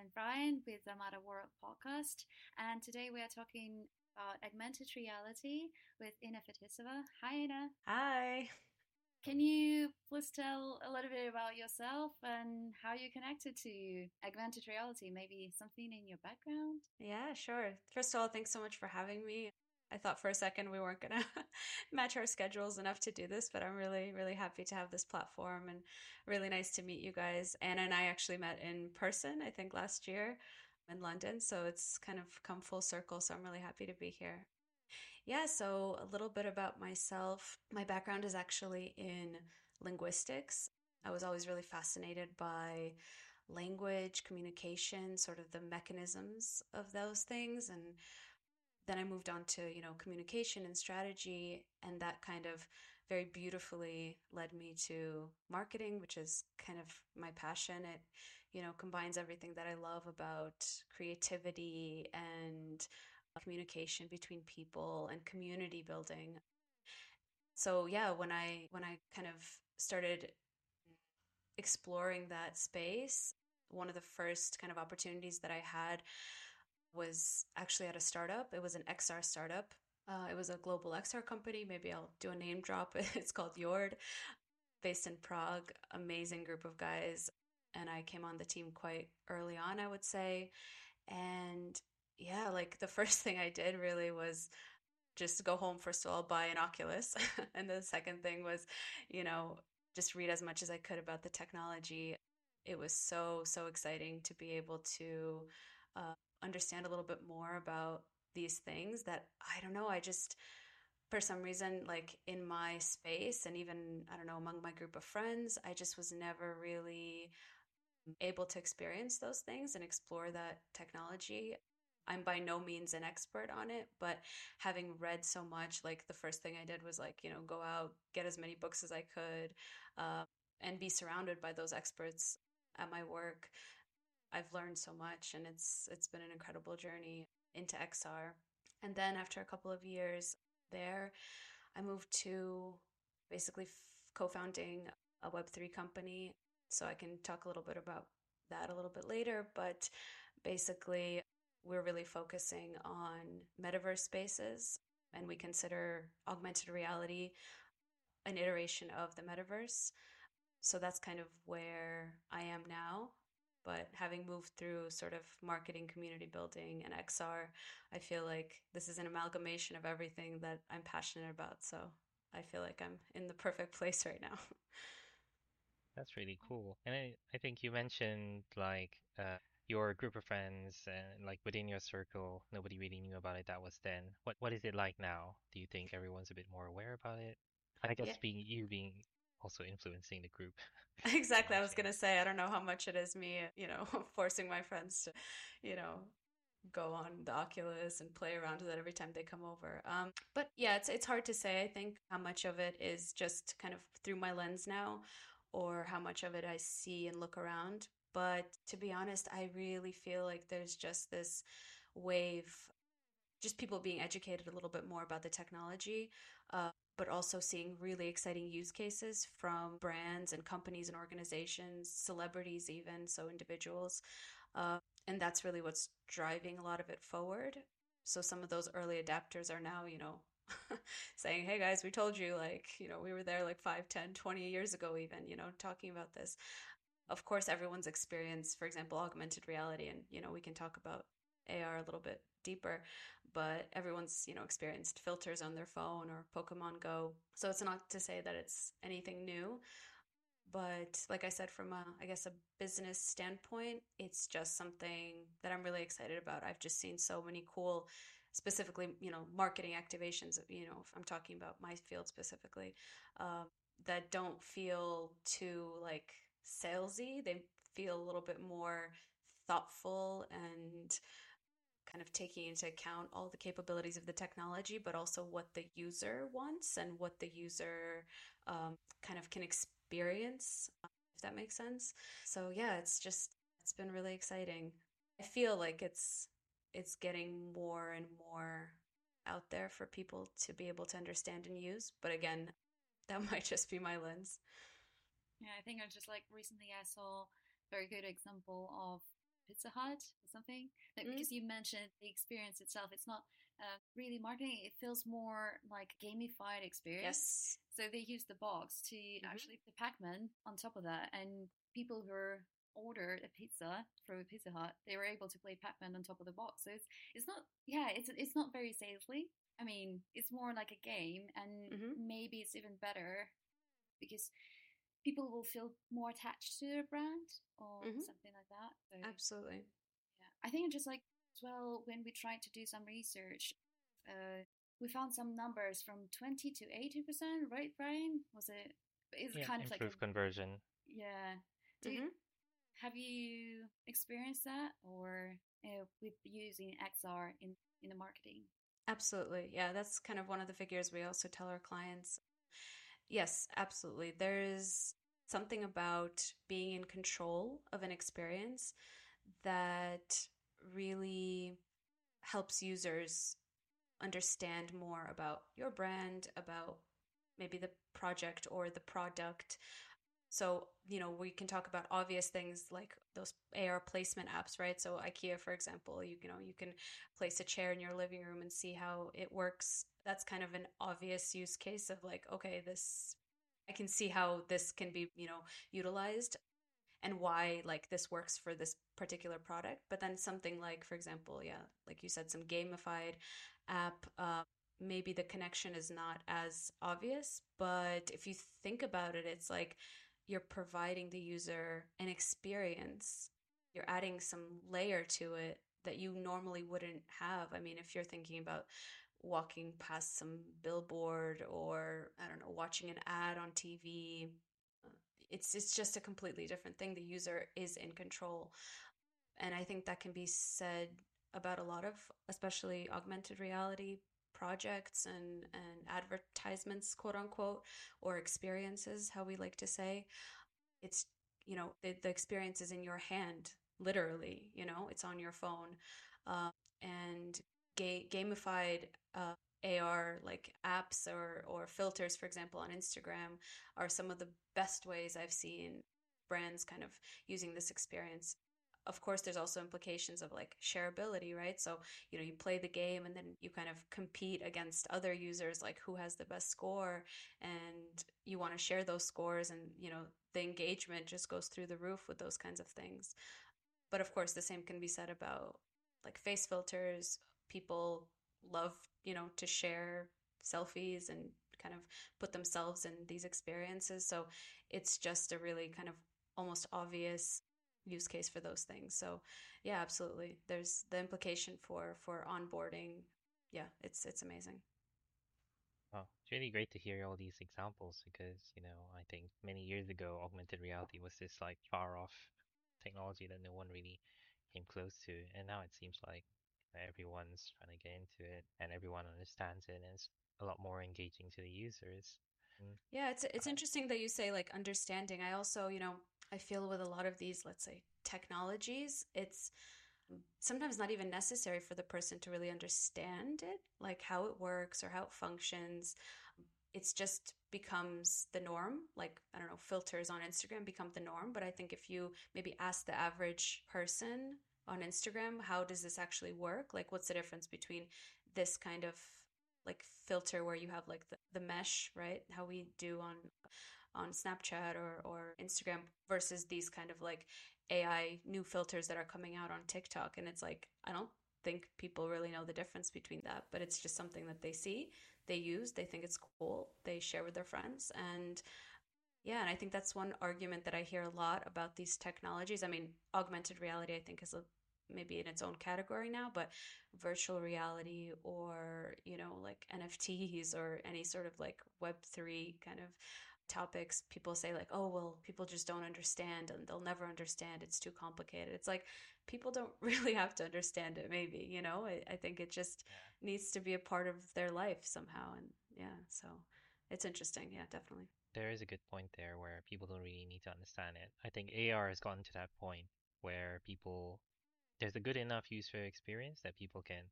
and Brian with the Mother World podcast. And today we are talking about augmented reality with Inna Fetissova. Hi, Inna. Hi. Can you please tell a little bit about yourself and how you connected to augmented reality? Maybe something in your background? Yeah, sure. First of all, thanks so much for having me. I thought for a second we weren't going to match our schedules enough to do this, but I'm really, really happy to have this platform and really nice to meet you guys. Anna and I actually met in person, I think last year in London. So it's kind of come full circle. So I'm really happy to be here. Yeah, so a little bit about myself. My background is actually in linguistics. I was always really fascinated by language, communication, sort of the mechanisms of those things and then I moved on to, you know, communication and strategy. And that kind of very beautifully led me to marketing, which is kind of my passion. It, you know, combines everything that I love about creativity and communication between people and community building. So yeah, when I when I kind of started exploring that space, one of the first kind of opportunities that I had was actually at a startup. It was an XR startup. Uh, it was a global XR company. Maybe I'll do a name drop. It's called Yord, based in Prague. Amazing group of guys. And I came on the team quite early on, I would say. And yeah, like the first thing I did really was just go home, first of all, buy an Oculus. and the second thing was, you know, just read as much as I could about the technology. It was so, so exciting to be able to uh, understand a little bit more about these things that I don't know, I just for some reason like in my space and even I don't know among my group of friends, I just was never really able to experience those things and explore that technology. I'm by no means an expert on it, but having read so much, like the first thing I did was like, you know, go out, get as many books as I could, uh, and be surrounded by those experts at my work. I've learned so much and it's it's been an incredible journey into XR. And then after a couple of years there, I moved to basically f- co-founding a web3 company so I can talk a little bit about that a little bit later, but basically we're really focusing on metaverse spaces and we consider augmented reality an iteration of the metaverse. So that's kind of where I am now but having moved through sort of marketing, community building, and XR, I feel like this is an amalgamation of everything that I'm passionate about. So I feel like I'm in the perfect place right now. That's really cool. And I, I think you mentioned like uh, your group of friends and like within your circle, nobody really knew about it. That was then. What what is it like now? Do you think everyone's a bit more aware about it? I guess yeah. being you being also influencing the group. Exactly. I was going to say, I don't know how much it is me, you know, forcing my friends to, you know, go on the Oculus and play around with it every time they come over. Um, but yeah, it's it's hard to say. I think how much of it is just kind of through my lens now, or how much of it I see and look around. But to be honest, I really feel like there's just this wave, just people being educated a little bit more about the technology. But also seeing really exciting use cases from brands and companies and organizations, celebrities, even so individuals. Uh, and that's really what's driving a lot of it forward. So some of those early adapters are now, you know, saying, hey guys, we told you, like, you know, we were there like 5, 10, 20 years ago, even, you know, talking about this. Of course, everyone's experience, for example, augmented reality, and, you know, we can talk about AR a little bit deeper but everyone's you know experienced filters on their phone or pokemon go. So it's not to say that it's anything new but like i said from a i guess a business standpoint it's just something that i'm really excited about. I've just seen so many cool specifically you know marketing activations you know if i'm talking about my field specifically um, that don't feel too like salesy. They feel a little bit more thoughtful and kind of taking into account all the capabilities of the technology, but also what the user wants and what the user um, kind of can experience, if that makes sense. So yeah, it's just it's been really exciting. I feel like it's it's getting more and more out there for people to be able to understand and use. But again, that might just be my lens. Yeah, I think I just like recently I saw a very good example of Pizza Hut or something. Like, Mm. Because you mentioned the experience itself, it's not uh, really marketing. It feels more like gamified experience. Yes. So they use the box to Mhm. actually put Pac-Man on top of that, and people who ordered a pizza from a Pizza Hut, they were able to play Pac-Man on top of the box. So it's it's not yeah, it's it's not very salesy. I mean, it's more like a game, and Mhm. maybe it's even better because people will feel more attached to their brand or Mhm. something like that. So, Absolutely. yeah, I think just like as well when we tried to do some research, uh, we found some numbers from twenty to eighty percent, right, Brian? Was it? It's Yeah, kind of like a, conversion. yeah. Do you- have you experienced that or uh, with using XR in in the marketing? Absolutely. Yeah, that's kind of one of the figures we also tell our clients. Yes, absolutely. There's something about being in control of an experience that really helps users understand more about your brand, about maybe the project or the product. So, you know, we can talk about obvious things like those AR placement apps, right? So, IKEA, for example, you, you know, you can place a chair in your living room and see how it works. That's kind of an obvious use case of like, okay, this, I can see how this can be, you know, utilized and why like this works for this particular product. But then something like, for example, yeah, like you said, some gamified app, uh, maybe the connection is not as obvious. But if you think about it, it's like you're providing the user an experience, you're adding some layer to it that you normally wouldn't have. I mean, if you're thinking about walking past some billboard or I don't know, watching an ad on TV, uh, it's it's just a completely different thing. The user is in control. And I think that can be said about a lot of especially augmented reality projects and and advertisements quote unquote or experiences how we like to say it's you know the, the experience is in your hand literally you know it's on your phone. Uh, and ga- gamified uh, AR like apps or or filters for example on Instagram are some of the best ways I've seen brands kind of using this experience of course there's also implications of like shareability right? So you know you play the game and then you kind of compete against other users like who has the best score and you want to share those scores and you know the engagement just goes through the roof with those kinds of things. But of course the same can be said about like face filters. People love you know to share selfies and kind of put themselves in these experiences. So it's just a really kind of almost obvious use case for those things so yeah absolutely there's the implication for for onboarding yeah it's it's amazing Well, it's really great to hear all these examples because, you know, I think many years ago, augmented reality was this like far off technology that no one really came close to. And now it seems like everyone's trying to get into it and everyone understands it and it's a lot more engaging to the users. Mm. Yeah, it's it's interesting that you say like understanding. I also, you know, I feel with a lot of these, let's say, technologies, it's sometimes not even necessary for the person to really understand it, like how it works or how it functions. It's just becomes the norm. Like, I don't know, filters on Instagram become the norm. But I think if you maybe ask the average person on Instagram, how does this actually work? Like, what's the difference between this kind of like filter where you have like the, the mesh, right? How we do on on Snapchat or, or Instagram versus these kind of like AI new filters that are coming out on TikTok. And it's like, I don't think people really know the difference between that, but it's just something that they see, they use, they think it's cool, they share with their friends. And yeah, and I think that's one argument that I hear a lot about these technologies. I mean, augmented reality, I think, is a, maybe in its own category now, but virtual reality or, you know, like NFTs or any sort of like Web3 kind of topics, people say, like, oh, well, people just don't understand and they'll never understand. It's too complicated. It's like people don't really have to understand it, maybe, you know? I, I think it just Yeah. needs to be a part of their life somehow. And yeah, so it's interesting. Yeah, definitely. There is a good point there where people don't really need to understand it. I think AR has gotten to that point where people, there's a good enough user experience that people can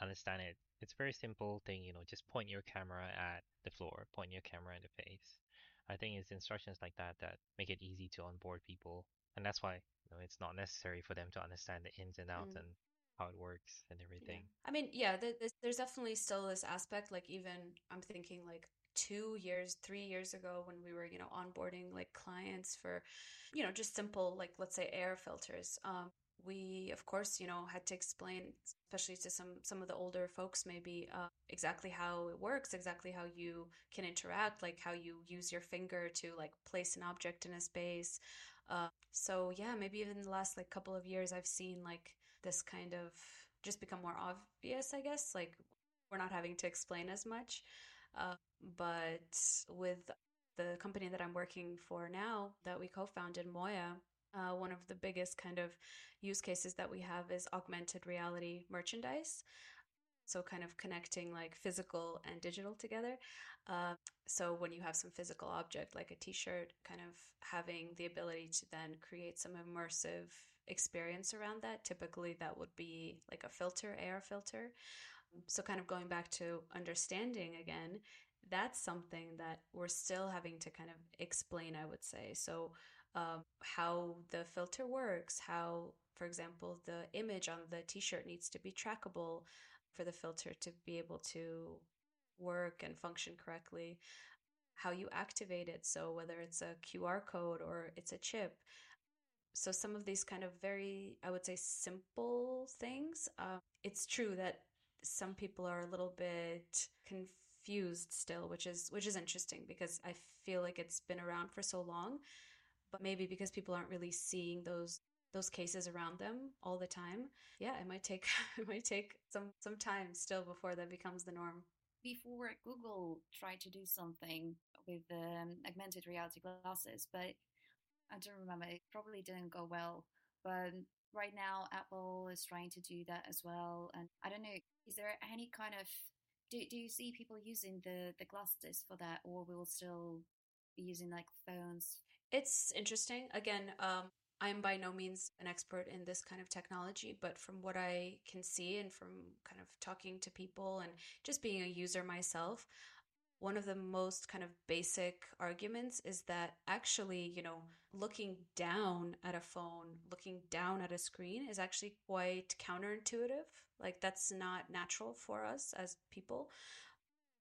understand it. It's a very simple thing, you know, just point your camera at the floor, point your camera in the face. I think it's instructions like that that make it easy to onboard people. And that's why you know, it's not necessary for them to understand the ins and outs Mm. and how it works and Yeah. everything. I mean, yeah, there- there's, there's definitely still this aspect. Like, even I'm thinking like two years, three years ago when we were, you know, onboarding like clients for, you know, just simple, like, let's say AR filters. Um, we, of course, you know, had to explain, especially to some some of the older folks, maybe uh, exactly how it works, exactly how you can interact, like how you use your finger to like place an object in a space. Uh, so yeah, maybe even the last like couple of years, I've seen like this kind of just become more obvious, I guess. Like we're not having to explain as much. Uh, but with the company that I'm working for now that we co-founded, Moya, uh, one of the biggest kind of use cases that we have is augmented reality merchandise. So kind of connecting like physical and digital together. Uh, so when you have some physical object like a t-shirt, kind of having the ability to then create some immersive experience around that. Typically that would be like a filter, AR filter. So kind of going back to understanding again, that's something that we're still having to kind of explain, I would say. So um, how the filter works, how, for example, the image on the t-shirt needs to be trackable for the filter to be able to work and function correctly, how you activate it. So whether it's a QR code or it's a chip. So some of these kind of very, I would say, simple things. Uh, it's true that some people are a little bit confused still, which is which is interesting because I feel like it's been around for so long, but maybe because people aren't really seeing those those cases around them all the time. Yeah, it might take it might take some some time still before that becomes the norm. Before Google tried to do something with um, augmented reality glasses, but I don't remember. It probably didn't go well. But right now, Apple is trying to do that as well. And I don't know, is there any kind of do, do you see people using the, the glasses for that, or will still be using like phones? It's interesting. Again, um, I'm by no means an expert in this kind of technology, but from what I can see and from kind of talking to people and just being a user myself, one of the most kind of basic arguments is that actually, you know, looking down at a phone, looking down at a screen is actually quite counterintuitive. Like that's not natural for us as people.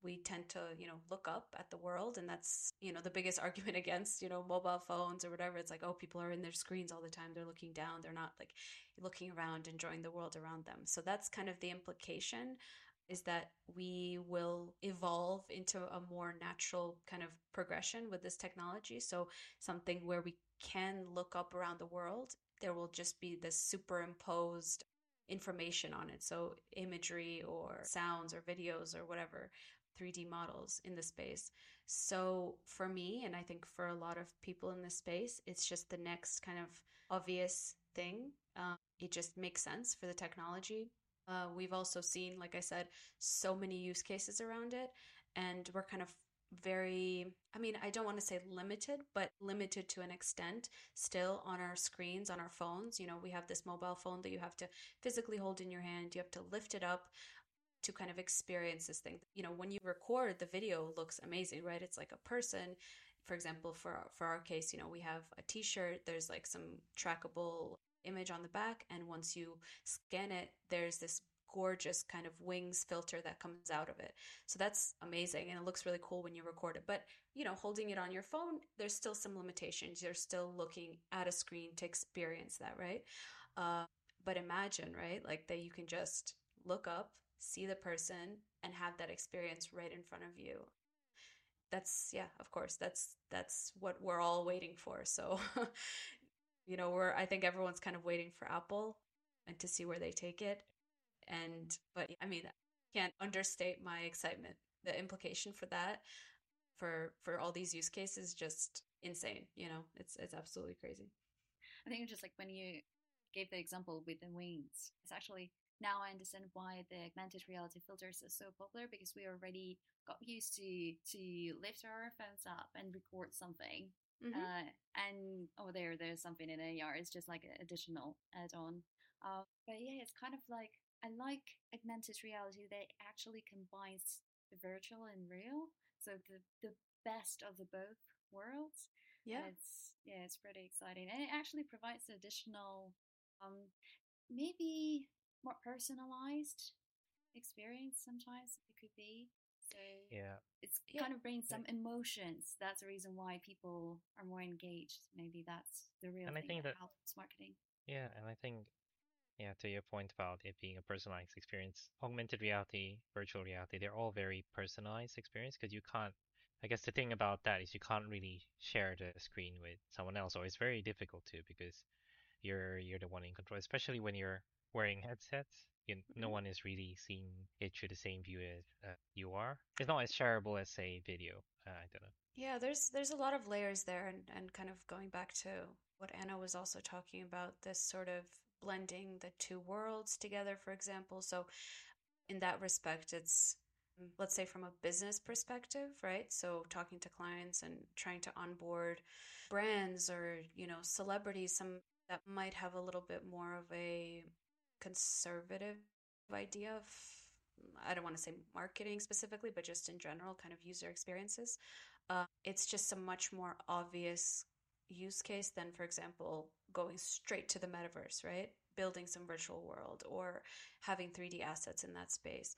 We tend to, you know, look up at the world and that's, you know, the biggest argument against, you know, mobile phones or whatever. It's like, oh, people are in their screens all the time. They're looking down. They're not like looking around, enjoying the world around them. So that's kind of the implication is that we will evolve into a more natural kind of progression with this technology. So, something where we can look up around the world, there will just be this superimposed information on it. So, imagery or sounds or videos or whatever, 3D models in the space. So, for me, and I think for a lot of people in this space, it's just the next kind of obvious thing. Uh, it just makes sense for the technology uh, we've also seen, like I said, so many use cases around it, and we're kind of very, I mean, I don't want to say limited, but limited to an extent still on our screens, on our phones. You know, we have this mobile phone that you have to physically hold in your hand, you have to lift it up to kind of experience this thing. You know, when you record, the video looks amazing, right? It's like a person. For example, for for our case, you know, we have a T-shirt. There's like some trackable image on the back and once you scan it there's this gorgeous kind of wings filter that comes out of it so that's amazing and it looks really cool when you record it but you know holding it on your phone there's still some limitations you're still looking at a screen to experience that right uh, but imagine right like that you can just look up see the person and have that experience right in front of you. That's yeah of course that's that's what we're all waiting for. So you know we're i think everyone's kind of waiting for apple and to see where they take it. And but i mean I can't understate my excitement the implication for that for for all these use cases just insane you know it's it's absolutely crazy. I think just like when you gave the example with the wings, it's actually now I understand why the augmented reality filters are so popular because we already got used to to lift our phones up and record something Mhm. uh, and oh, there, there's something in AR. It's just like an additional add-on. Uh, but yeah, it's kind of like I like augmented reality that actually combines the virtual and real, so the the best of the both worlds. Yeah. And it's yeah, it's pretty exciting, and it actually provides additional, um, maybe more personalized experience. Sometimes it could be. So Yeah. it's Yeah. kind of brings some emotions. That's the reason why people are more engaged. Maybe that's the real And I thing think that marketing. Yeah, and I think, yeah, to your point about it being a personalized experience, augmented reality, virtual reality, they're all very personalized experience because you can't, I guess the thing about that is you can't really share the screen with someone else, or it's very difficult to because you're you're the one in control, especially when you're wearing headsets. You, No Mhm. one is really seeing it through the same view as uh, you are. It's not as shareable as say video. Uh, I don't know. Yeah, there's there's a lot of layers there and, and kind of going back to what Anna was also talking about, this sort of blending the two worlds together, for example. So in that respect, it's mm, let's say from a business perspective, right? So talking to clients and trying to onboard brands or, you know, celebrities, some that might have a little bit more of a conservative idea of I don't want to say marketing specifically, but just in general, kind of user experiences. Uh, it's just a much more obvious use case than, for example, going straight to the metaverse, right? Building some virtual world or having 3D assets in that space.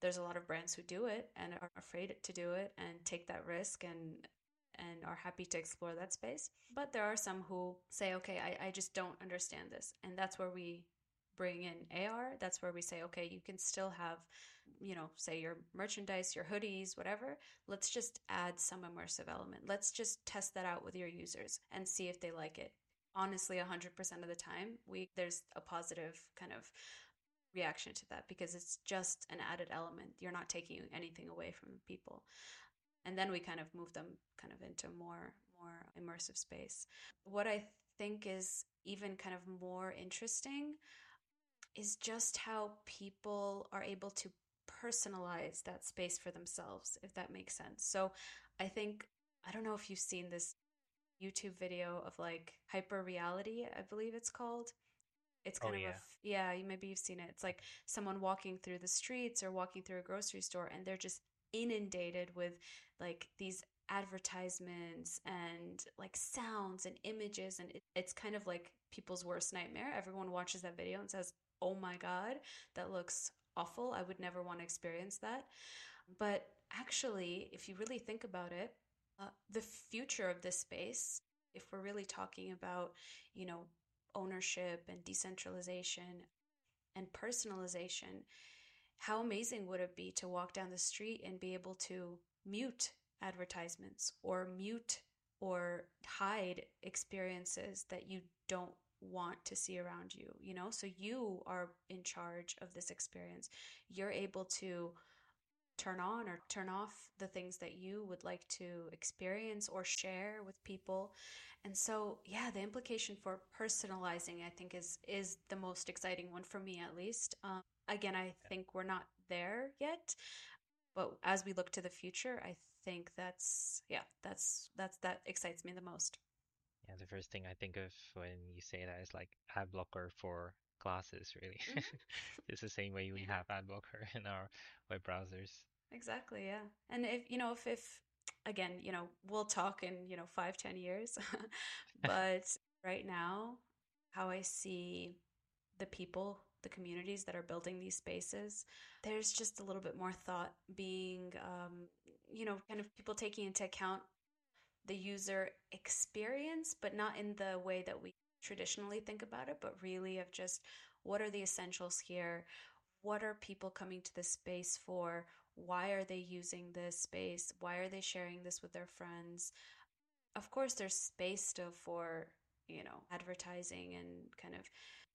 There's a lot of brands who do it and are afraid to do it and take that risk and and are happy to explore that space. But there are some who say, okay, I, I just don't understand this. And that's where we bring in AR. That's where we say, okay, you can still have, you know, say your merchandise, your hoodies, whatever. Let's just add some immersive element. Let's just test that out with your users and see if they like it. Honestly, 100% of the time, we there's a positive kind of reaction to that because it's just an added element. You're not taking anything away from people. And then we kind of move them kind of into more more immersive space. What I think is even kind of more interesting is just how people are able to personalize that space for themselves, if that makes sense. So I think, I don't know if you've seen this YouTube video of like hyper reality, I believe it's called. It's Oh, kind of a, yeah. f- yeah, you maybe you've seen it. It's like someone walking through the streets or walking through a grocery store and they're just inundated with like these advertisements and like sounds and images and it, it's kind of like people's worst nightmare. Everyone watches that video and says, "Oh my god, that looks awful. I would never want to experience that." But actually, if you really think about it, uh, the future of this space, if we're really talking about, you know, ownership and decentralization and personalization, how amazing would it be to walk down the street and be able to mute advertisements or mute or hide experiences that you don't want to see around you, you know? So you are in charge of this experience. You're able to turn on or turn off the things that you would like to experience or share with people. And so, yeah, the implication for personalizing, I think, is is the most exciting one for me, at least. Um, again, I think we're not there yet, but as we look to the future, I think that's yeah, that's that's that excites me the most. Yeah, the first thing I think of when you say that is like ad blocker for glasses, really. Mhm. It's the same way we have ad blocker in our web browsers. Exactly, yeah. And if you know, if if again, you know, we'll talk in you know five, ten years, but right now, how I see the people, the communities that are building these spaces, there's just a little bit more thought being, um, you know, kind of people taking into account the user experience, but not in the way that we traditionally think about it, but really of just what are the essentials here? What are people coming to this space for? Why are they using this space? Why are they sharing this with their friends? Of course, there's space still for, you know, advertising and kind of,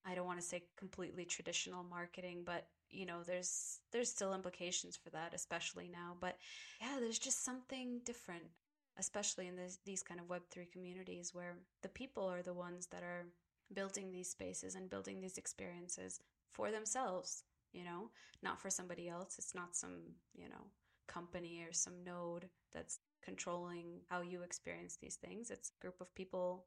I don't want to say completely traditional marketing, but you know, there's there's still implications for that, especially now. But yeah, there's just something different especially in this, these kind of Web3 communities where the people are the ones that are building these spaces and building these experiences for themselves, you know, not for somebody else. It's not some, you know, company or some node that's controlling how you experience these things. It's a group of people,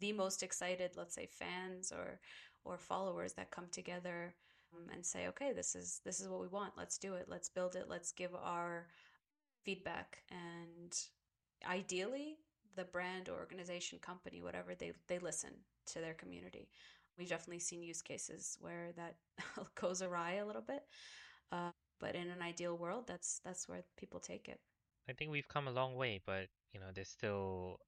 the most excited, let's say fans or or followers that come together um, and say, okay, this is this is what we want. Let's do it. Let's build it. Let's give our feedback and ideally the brand or organization, company, whatever, they they listen to their community. We've definitely seen use cases where that goes awry a little bit, uh, but in an ideal world, that's that's where people take it. I think we've come a long way, but you know, there's still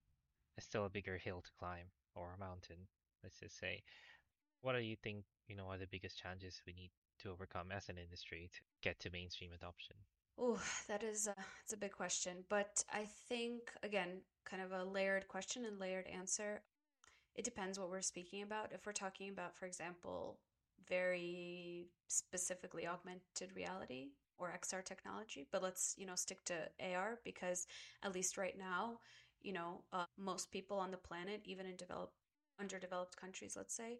there's still a bigger hill to climb or a mountain, let's just say. What do you think, you know, are the biggest challenges we need to overcome as an industry to get to mainstream adoption? Oh, that is a, it's a big question, but I think again, kind of a layered question and layered answer. It depends what we're speaking about. If we're talking about, for example, very specifically augmented reality or XR technology, but let's you know stick to AR because at least right now, you know, uh, most people on the planet, even in developed underdeveloped countries, let's say,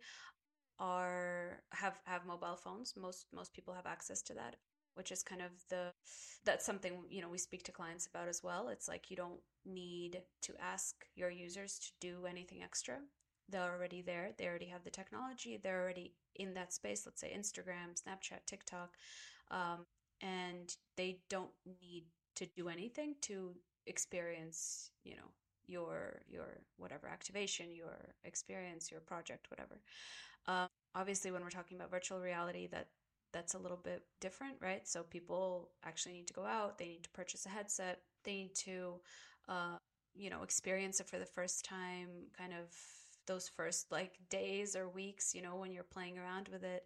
are have have mobile phones. Most most people have access to that which is kind of the that's something you know we speak to clients about as well. It's like you don't need to ask your users to do anything extra. They're already there. They already have the technology. They're already in that space let's say instagram snapchat tiktok um, and they don't need to do anything to experience you know your your whatever activation your experience your project whatever. Um, obviously when we're talking about virtual reality that that's a little bit different, right? So people actually need to go out, they need to purchase a headset, they need to, uh, you know, experience it for the first time, kind of those first like days or weeks, you know, when you're playing around with it.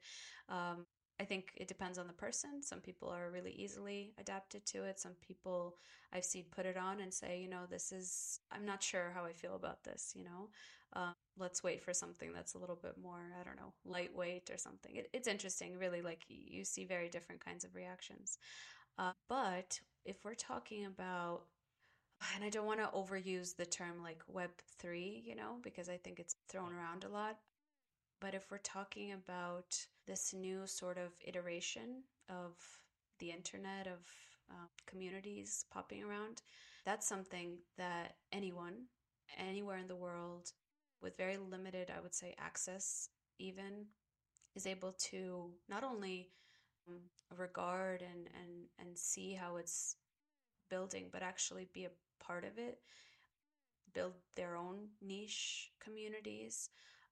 Um, I think it depends on the person. Some people are really easily adapted to it. Some people I've seen put it on and say, you know, this is, I'm not sure how I feel about this, you know. Uh, let's wait for something that's a little bit more, I don't know, lightweight or something. It, it's interesting, really. Like you see very different kinds of reactions. Uh, but if we're talking about, and I don't want to overuse the term like Web3, you know, because I think it's thrown around a lot. But if we're talking about this new sort of iteration of the internet, of uh, communities popping around, that's something that anyone, anywhere in the world, with very limited, I would say, access, even, is able to not only um, regard and, and, and see how it's building, but actually be a part of it, build their own niche communities.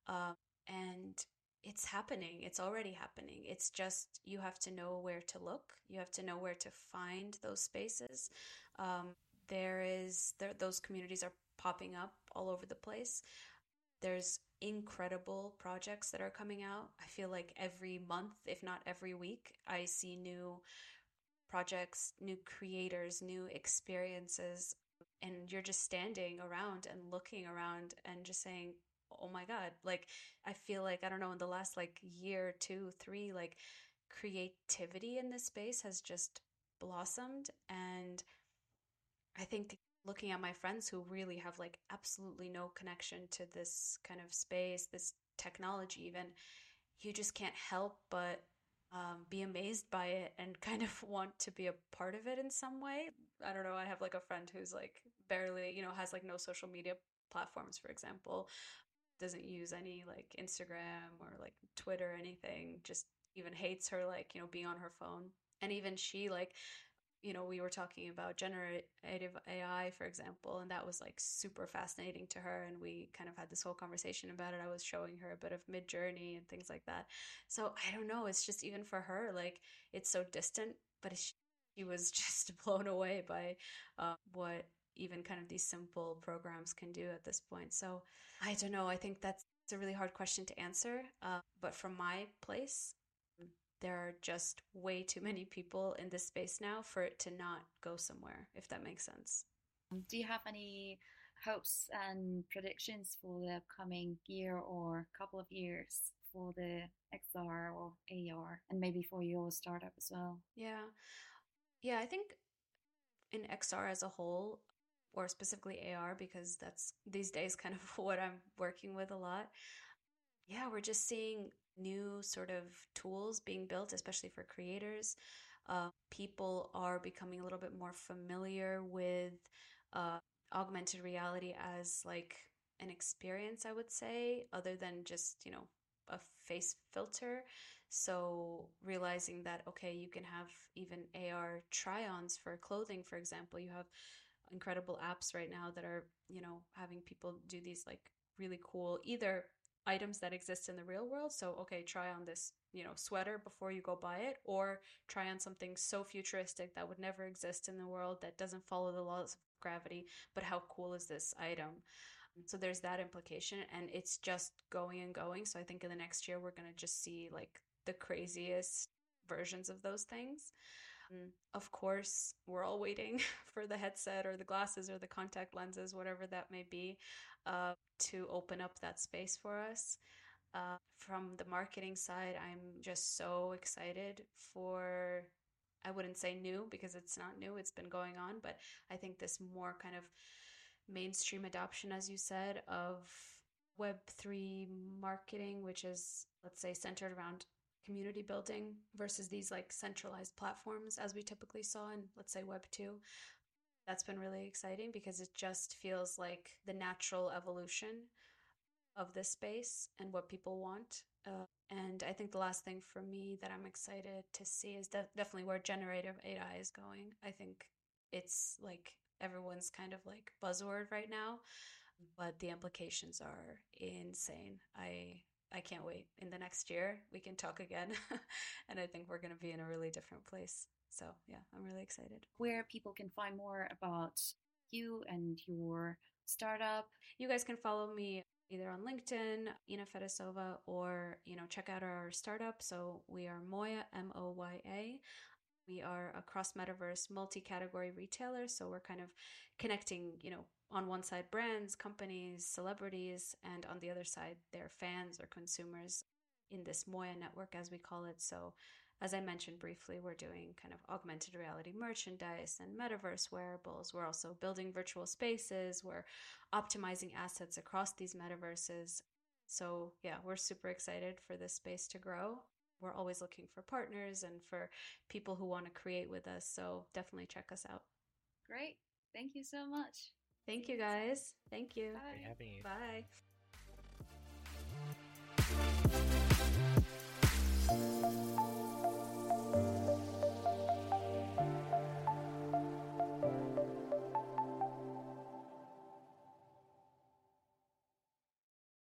Uh, and it's happening. It's already happening. It's just you have to know where to look. You have to know where to find those spaces. Um, there is there, those communities are popping up all over the place. There's incredible projects that are coming out. I feel like every month, if not every week, I see new projects, new creators, new experiences. And you're just standing around and looking around and just saying, oh my god like i feel like i don't know in the last like year two three like creativity in this space has just blossomed and i think looking at my friends who really have like absolutely no connection to this kind of space this technology even you just can't help but um, be amazed by it and kind of want to be a part of it in some way. I don't know. I have like a friend who's like barely, you know, has like no social media platforms, for example, doesn't use any like Instagram or like Twitter or anything, just even hates her like, you know, being on her phone. And even she like you know, we were talking about generative AI, for example, and that was like super fascinating to her. And we kind of had this whole conversation about it. I was showing her a bit of Midjourney and things like that. So I don't know. It's just even for her, like it's so distant, but she was just blown away by uh, what even kind of these simple programs can do at this point. So I don't know. I think that's a really hard question to answer. Uh, but from my place, there are just way too many people in this space now for it to not go somewhere, if that makes sense. Do you have any hopes and predictions for the upcoming year or couple of years for the XR or AR and maybe for your startup as well? Yeah. Yeah, I think in XR as a whole, or specifically AR because that's these days kind of what I'm working with a lot. Yeah, we're just seeing new sort of tools being built, especially for creators. Uh, people are becoming a little bit more familiar with uh, augmented reality as like an experience, I would say, other than just, you know, a face filter. So realizing that, okay, you can have even AR try ons for clothing, for example. You have incredible apps right now that are, you know, having people do these like really cool either items that exist in the real world. So, okay, try on this, you know, sweater before you go buy it, or try on something so futuristic that would never exist in the world that doesn't follow the laws of gravity. But how cool is this item? So there's that implication, and it's just going and going. So I think in the next year, we're going to just see like the craziest versions of those things. Mm, of course, we're all waiting for the headset or the glasses or the contact lenses, whatever that may be, uh, to open up that space for us. Uh, from the marketing side, I'm just so excited for, I wouldn't say new because it's not new, it's been going on, but I think this more kind of mainstream adoption, as you said, of Web3 marketing, which is, let's say, centered around community building versus these like centralized platforms as we typically saw in, let's say, Web 2. That's been really exciting because it just feels like the natural evolution of this space and what people want. Uh, and I think the last thing for me that I'm excited to see is de- definitely where generative AI is going. I think it's like everyone's kind of like buzzword right now, but the implications are insane. I I can't wait. In the next year, we can talk again. and I think we're going to be in a really different place. So, yeah, I'm really excited. Where people can find more about you and your startup. You guys can follow me either on LinkedIn, Inna Fetissova, or, you know, check out our startup. So we are Moya, M-O-Y-A. We are a cross metaverse multi-category retailer. So we're kind of connecting, you know, on one side brands, companies, celebrities, and on the other side their fans or consumers in this Moya network, as we call it. So, as I mentioned briefly, we're doing kind of augmented reality merchandise and metaverse wearables. We're also building virtual spaces. We're optimizing assets across these metaverses. So, yeah, we're super excited for this space to grow. We're always looking for partners and for people who want to create with us. So, definitely check us out. Great. Thank you so much. Thank you guys. Thank you. Bye. For having you. Bye.